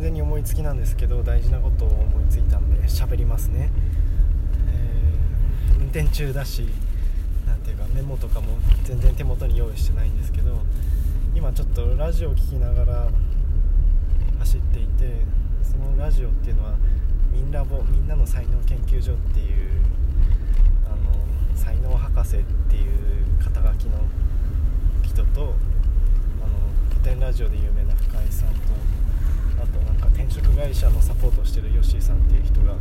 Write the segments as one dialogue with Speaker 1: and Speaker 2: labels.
Speaker 1: 完全に思いつきなんですけど大事なことを思いついたんで喋りますね、えー、運転中だし何ていうかメモとかも全然手元に用意してないんですけど今ちょっとラジオを聴きながら走っていてそのラジオっていうのはミンラボみんなの才能研究所っていうあの才能博士っていう肩書きの人とあの古典ラジオで有名な深井さんととなんか転職会社のサポートしてるヨッシーさんっていう人が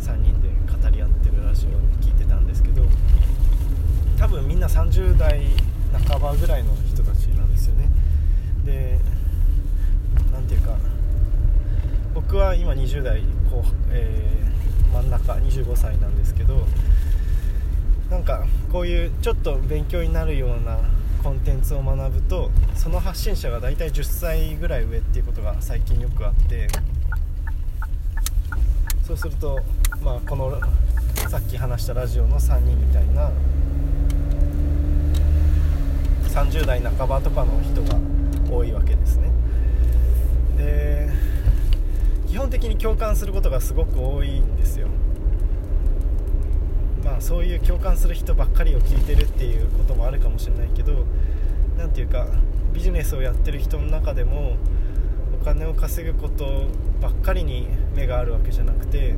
Speaker 1: 3人で語り合ってるラジオを聞いてたんですけど多分みんな30代半ばぐらいの人たちなんですよね。で何ていうか僕は今20代後、えー、真ん中25歳なんですけどなんかこういうちょっと勉強になるようなコンテンツを学ぶとその発信者が大体10歳ぐらい上っていうことが最近よくあってそうすると、まあ、このさっき話したラジオの3人みたいな30代半ばとかの人が多いわけですね。で基本的に共感することがすごく多いんですよ。まあそういう共感する人ばっかりを聞いてるっていうこともあるかもしれないけど何ていうかビジネスをやってる人の中でもお金を稼ぐことばっかりに目があるわけじゃなくて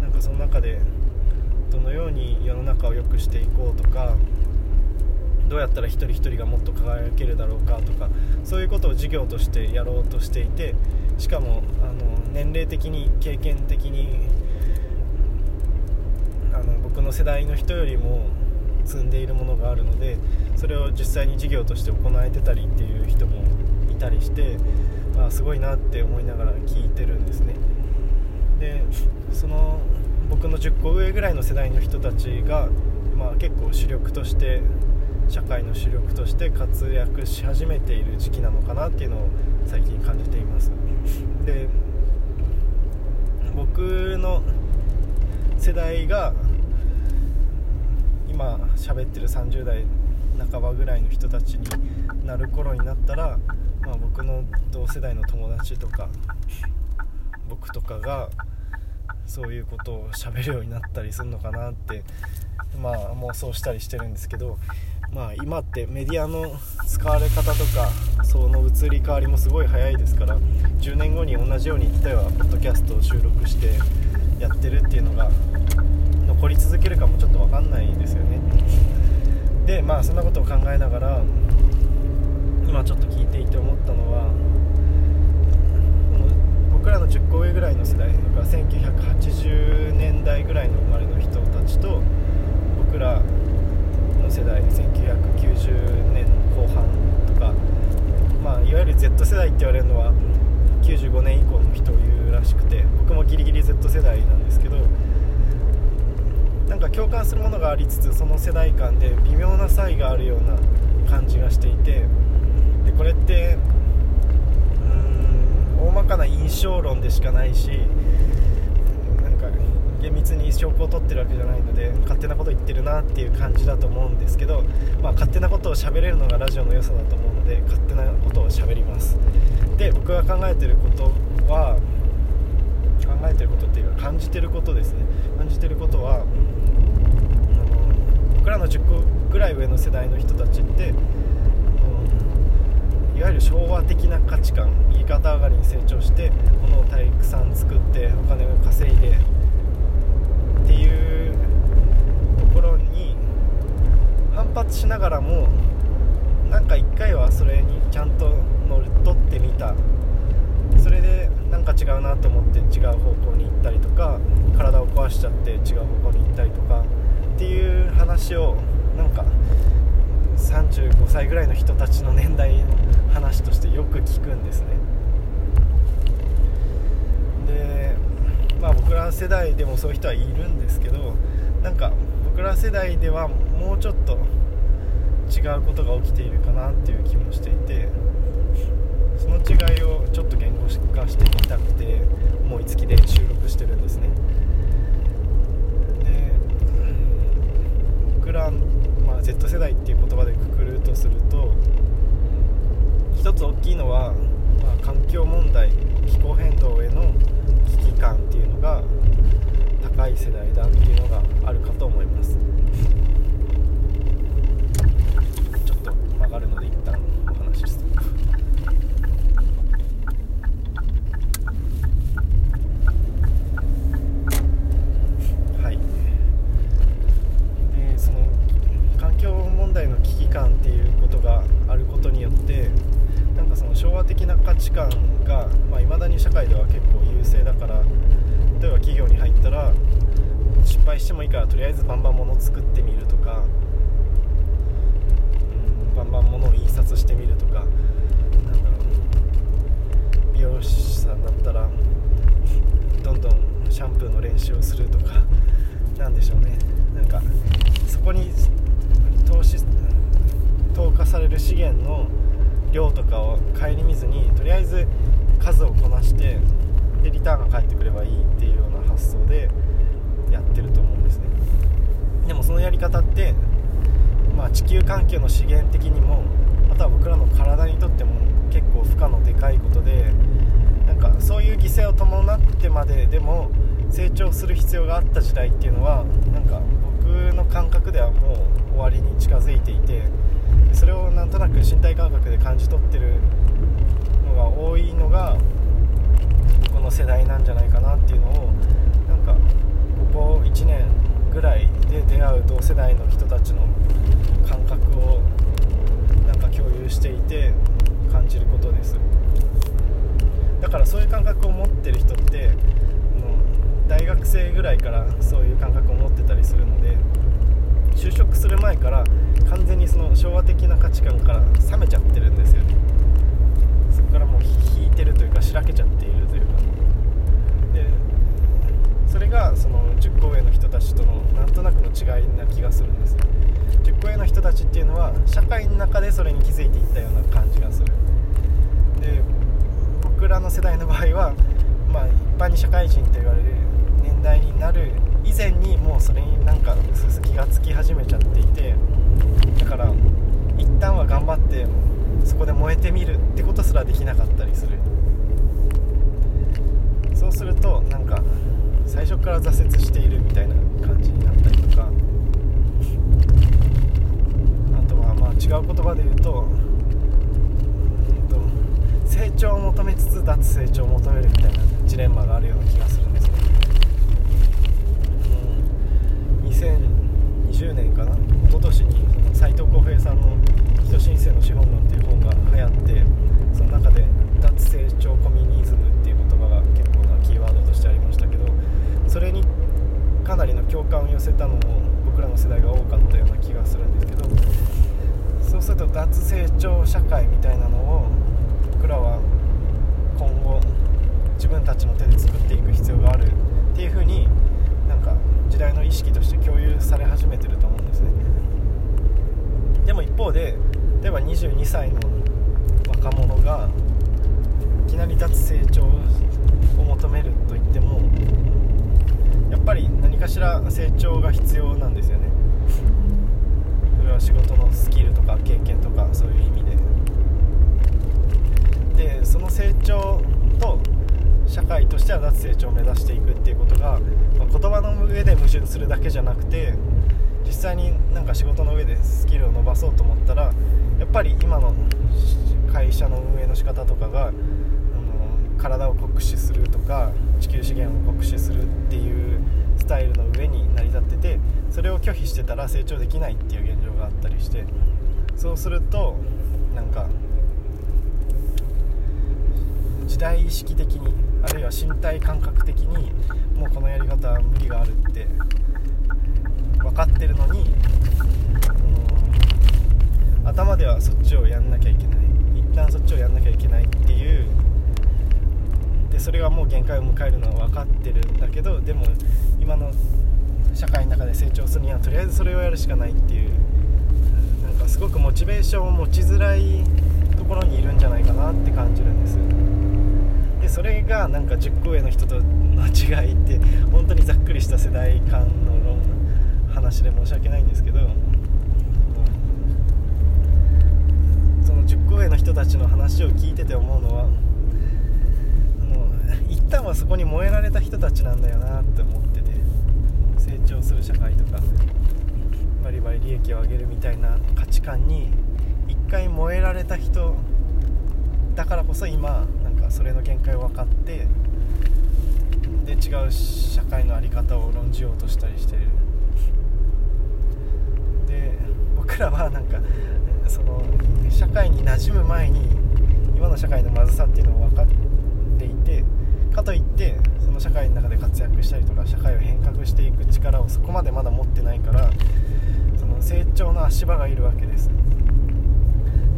Speaker 1: なんかその中でどのように世の中を良くしていこうとかどうやったら一人一人がもっと輝けるだろうかとかそういうことを事業としてやろうとしていてしかもあの年齢的に経験的にの世代の人よりも積んでいるものがあるのでそれを実際に事業として行えてたりっていう人もいたりしてまあすごいなって思いながら聞いてるんですね。でその僕の10個上ぐらいの世代の人たちが、まあ、結構主力として社会の主力として活躍し始めている時期なのかなっていうのを最近感じています。で僕の世代が今喋ってる30代半ばぐらいの人たちになる頃になったら、まあ、僕の同世代の友達とか僕とかがそういうことを喋るようになったりするのかなってまあ妄想したりしてるんですけどまあ今ってメディアの使われ方とかその移り変わりもすごい早いですから10年後に同じように例えばポッドキャストを収録してやってるっていうのが残り続けるかもちょっと分かんないですよね。でまあそんなことを考えながら今ちょっと聞いていて思ったのは僕らの10個上ぐらいの世代だか1980年代ぐらいの生まれの人たちと僕らの世代1990年後半とか、まあ、いわゆる Z 世代って言われるのは95年以降の人を言うらしくて僕もギリギリ Z 世代なんですけど共感するものがありつつその世代間で微妙な差異があるような感じがしていてでこれってうーん大まかな印象論でしかないしなんか厳密に証拠を取ってるわけじゃないので勝手なこと言ってるなっていう感じだと思うんですけど、まあ、勝手なことを喋れるのがラジオの良さだと思うので勝手なことを喋ります。で僕が考えてることは考えてることっていうか感じてることですね。感じてることは僕らの10個ぐらい上の世代の人たちっていわゆる昭和的な価値観右肩上がりに成長して物をたくさん作ってお金を稼いでっていうところに反発しながらもなんか一回はそれにちゃんと乗り取ってみた。それでなんか違うなと思って違う方向に行ったりとか体を壊しちゃって違う方向に行ったりとか話をなんか35歳ぐらいの人たちの年代の話としてよく聞くんですね。でまあ僕ら世代でもそういう人はいるんですけどなんか僕ら世代ではもうちょっと違うことが起きているかなっていう気もしていてその違いをちょっと言語化してみたくて思いつきで収録してるんですねで僕ら、まあ、Z 世代っていう言葉でくくるとすると一つ大きいのは、まあ、環境問題気候変動への危機感っていうのが高い世代だっていうのがあるかと思いますちょっと曲がるので一旦お話しするはいでその環境問題の危機感っていうことがあることによってなんかその昭和的な価値観がいまあ、未だに社会では結構優勢だから例えば企業に入ったら失敗してもいいからとりあえずバンバン物作ってみるとか、うん、バンバン物を印刷してみるとかなんだろう美容師さんだったらどんどんシャンプーの練習をするとかなんでしょうね。なんかそこに投資投下される資源の量とかを顧みずにとりあえず数をこなしてでリターンが返ってくればいいっていうような発想でやってると思うんですね。方って、まあ、地球環境の資源的にもあとは僕らの体にとっても結構負荷のでかいことでなんかそういう犠牲を伴ってまででも成長する必要があった時代っていうのはなんか僕の感覚ではもう終わりに近づいていてそれをなんとなく身体感覚で感じ取ってるのが多いのがこの世代なんじゃないかなっていうのをなんかここ1年ぐらいで出会う同世代の人たちの感覚をなんか共有していて感じることですだからそういう感覚を持ってる人って大学生ぐらいからそういう感覚を持ってたりするので就職する前から完全にその昭和的な価値観から冷めちゃってるんですよねそこからもう引いてるというかしらけちゃっているというかでそれがその10個上の人たちとのなんとなくの違いな気がするんですよ。10個上の人たちっていうのは社会の中でそれに気づいていったような感じがする。で僕らの世代の場合はまあ一般に社会人と言われる年代になる以前にもうそれになんか気がつき始めちゃっていてだから一旦は頑張ってそこで燃えてみるってことすらできなかったりする。そうするとなんか最初から挫折しているみたいな感じになったりとかあとはまあ違う言葉で言うと成長を求めつつ脱成長を求めるみたいなジレンマがあるような気がするんですね、うん、2020年かな一昨年に斎藤浩平さんの「人申請の資本論」っていう本が流行ってその中で脱成長コミュニズムっていう言葉が結構なキーワードとしてありましたけどそれにかなりの共感を寄せたのも僕らの世代が多かったような気がするんですけどそうすると脱成長社会みたいなのを僕らは今後自分たちの手で作っていく必要があるっていう風になんか時代の意識として共有され始めてると思うんですね。でも一方で例えば22歳の若者がいきなり脱成長を求めると言ってもやっぱり何か成長が必要なんですよね。それは仕事のスキルとか経験とかそういう意味で。でその成長と社会としては脱成長を目指していくっていうことが、まあ、言葉の上で矛盾するだけじゃなくて実際になんか仕事の上でスキルを伸ばそうと思ったらやっぱり今の会社の運営の仕方とかがあの体を酷使するとか地球資源を酷使するっていうタイルの上に成り立っててそれを拒否してたら成長できないっていう現状があったりしてそうするとなんか時代意識的にあるいは身体感覚的にもうこのやり方は無理があるって分かってるのに、うん、頭ではそっちをやんなきゃいけない。一旦そっちをやんなきゃいけないっていうでそれがもう限界を迎えるのは分かってるんだけどでも今の社会の中で成長するにはとりあえずそれをやるしかないっていうなんかすごくモチベーションを持ちづらいところにいるんじゃないかなって感じるんです。でそれがなんか10個上の人との違いって本当にざっくりした世代間の論話で申し訳ないんですけど、その10個上の人たちの話を聞いてて思うのは端はそこに燃えられた人たちなんだよなって思ってて成長する社会とかバリバリ利益を上げるみたいな価値観に一回燃えられた人だからこそ今なんかそれの限界を分かってで違う社会の在り方を論じようとしたりしてる。で僕らはなんかその社会に馴染む前に今の社会のまずさっていうのを分かってかといってその社会の中で活躍したりとか社会を変革していく力をそこまでまだ持ってないからその成長の足場がいるわけです。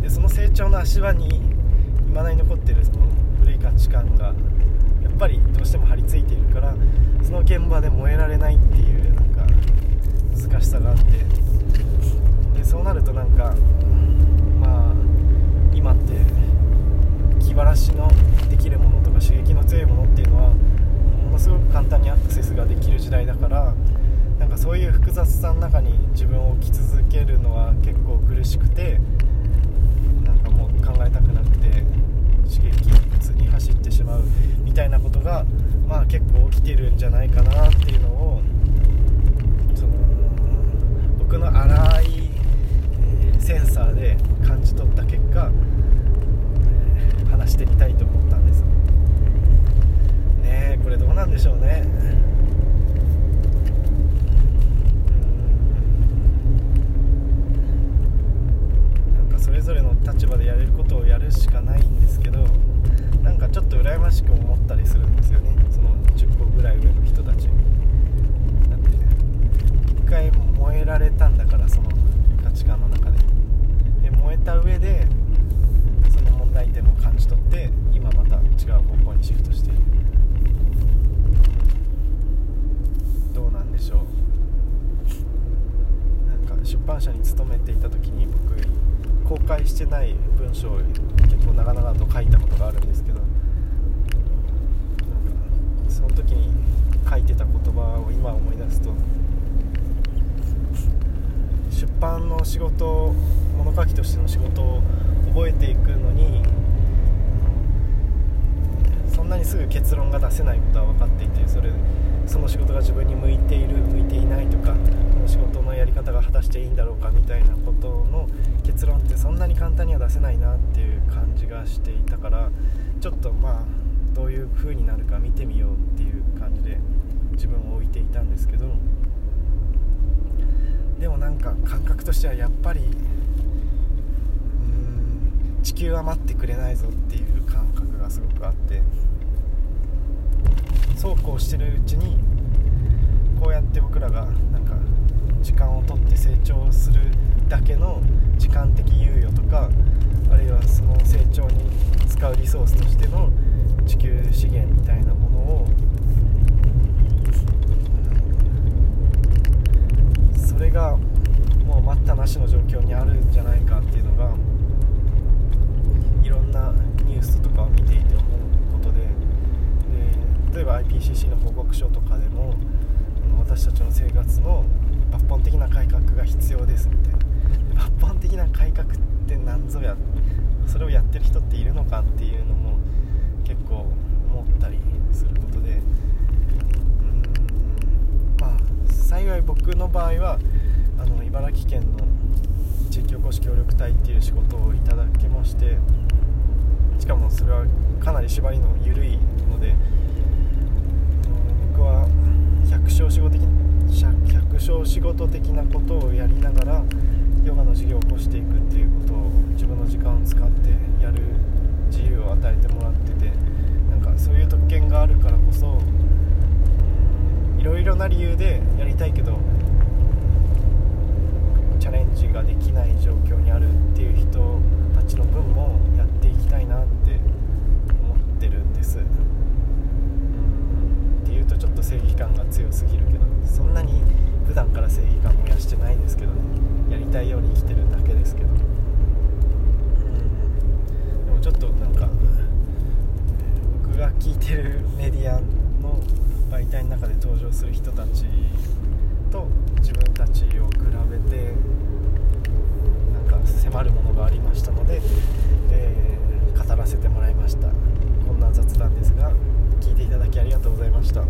Speaker 1: でその成長の足場に未だに残ってるその古い価値観がやっぱりどうしても張り付いているからその現場で燃えられないっていうなんか難しさがあって。でそうなるとなんかまあ今って気晴らしのできるものとか刺激の強いものっていうのはものすごく簡単にアクセスができる時代だからなんかそういう複雑さの中に自分を置き続けるのは結構苦しくてなんかもう考えたくなくて刺激物に走ってしまうみたいなことがまあ結構起きてるんじゃないかなっていうのをその僕の荒いセンサーで感じ取った結果話してみたいと思ったんですねえこれどうなんでしょうねなんかそれぞれの立場でやれることをやるしかないんですけどなんかちょっと羨ましく思ったりするんですよね。その10個ぐらい上の人たちだって一回燃えられたんだからその価値観の中で。で燃えた上でその問題点も感じ取って今また違う方向にシフトしている。どうなんでしょう。なんか出版社に勤めていた時に僕公開してない文章を結構長々と書いたことがあるんですけどなんかその時に書いてた言葉を今思い出すと出版の仕事物書きとしての仕事を覚えていくのにそんなにすぐ結論が出せないことは分かっていてそれその仕事が自分に向いている向いていないとかこの仕事のやり方が果たしていいんだろうかみたいなことの結論ってそんなに簡単には出せないなっていう感じがしていたからちょっとまあどういう風になるか見てみようっていう感じで自分を置いていたんですけどでもなんか感覚としてはやっぱりうん地球は待ってくれないぞっていう感覚がすごくあってそうこうしてるうちにこうやって僕らがなんか時間をとって成長するだけの時間的猶予とかあるいはその成長に使うリソースとしての地球資源みたいなものをそれがもう待ったなしの状況にあるんじゃないかっていうのがいろんなニュースとかを見ていて思うことでで例えば IPCC の報告書とかでも私たちの生活の抜本的な改革が必要ですみたいな抜本的な改革って何ぞやそれをやってる人っているのかっていうのも結構思ったりすることで。うんまあ幸い僕の場合はあの茨城県の地域おこし協力隊っていう仕事をいただきましてしかもそれはかなり縛りの緩いので僕は百姓仕事的百姓仕事的なことをやりながらヨガの授業を起こしていくっていうことを自分の時間を使ってやる自由を与えてもらっててなんかそういう特権があるからこそいろいろな理由でやりたいけどチャレンジができない状況にあるっていう人たちの分もやっていきたいなって思ってるんです。っていうとちょっと正義感が強すぎるけどそんなに普段から正義感燃やしてないですけどね。やりたいように生きてるだけですけど。うん。でもちょっとなんか僕が聞いてるメディアの媒体の中で登場する人たちと自分たちを比べてなんか迫るものがありましたので、えー語らせてもらいました。こんな雑談ですが聞いていただきありがとうございました。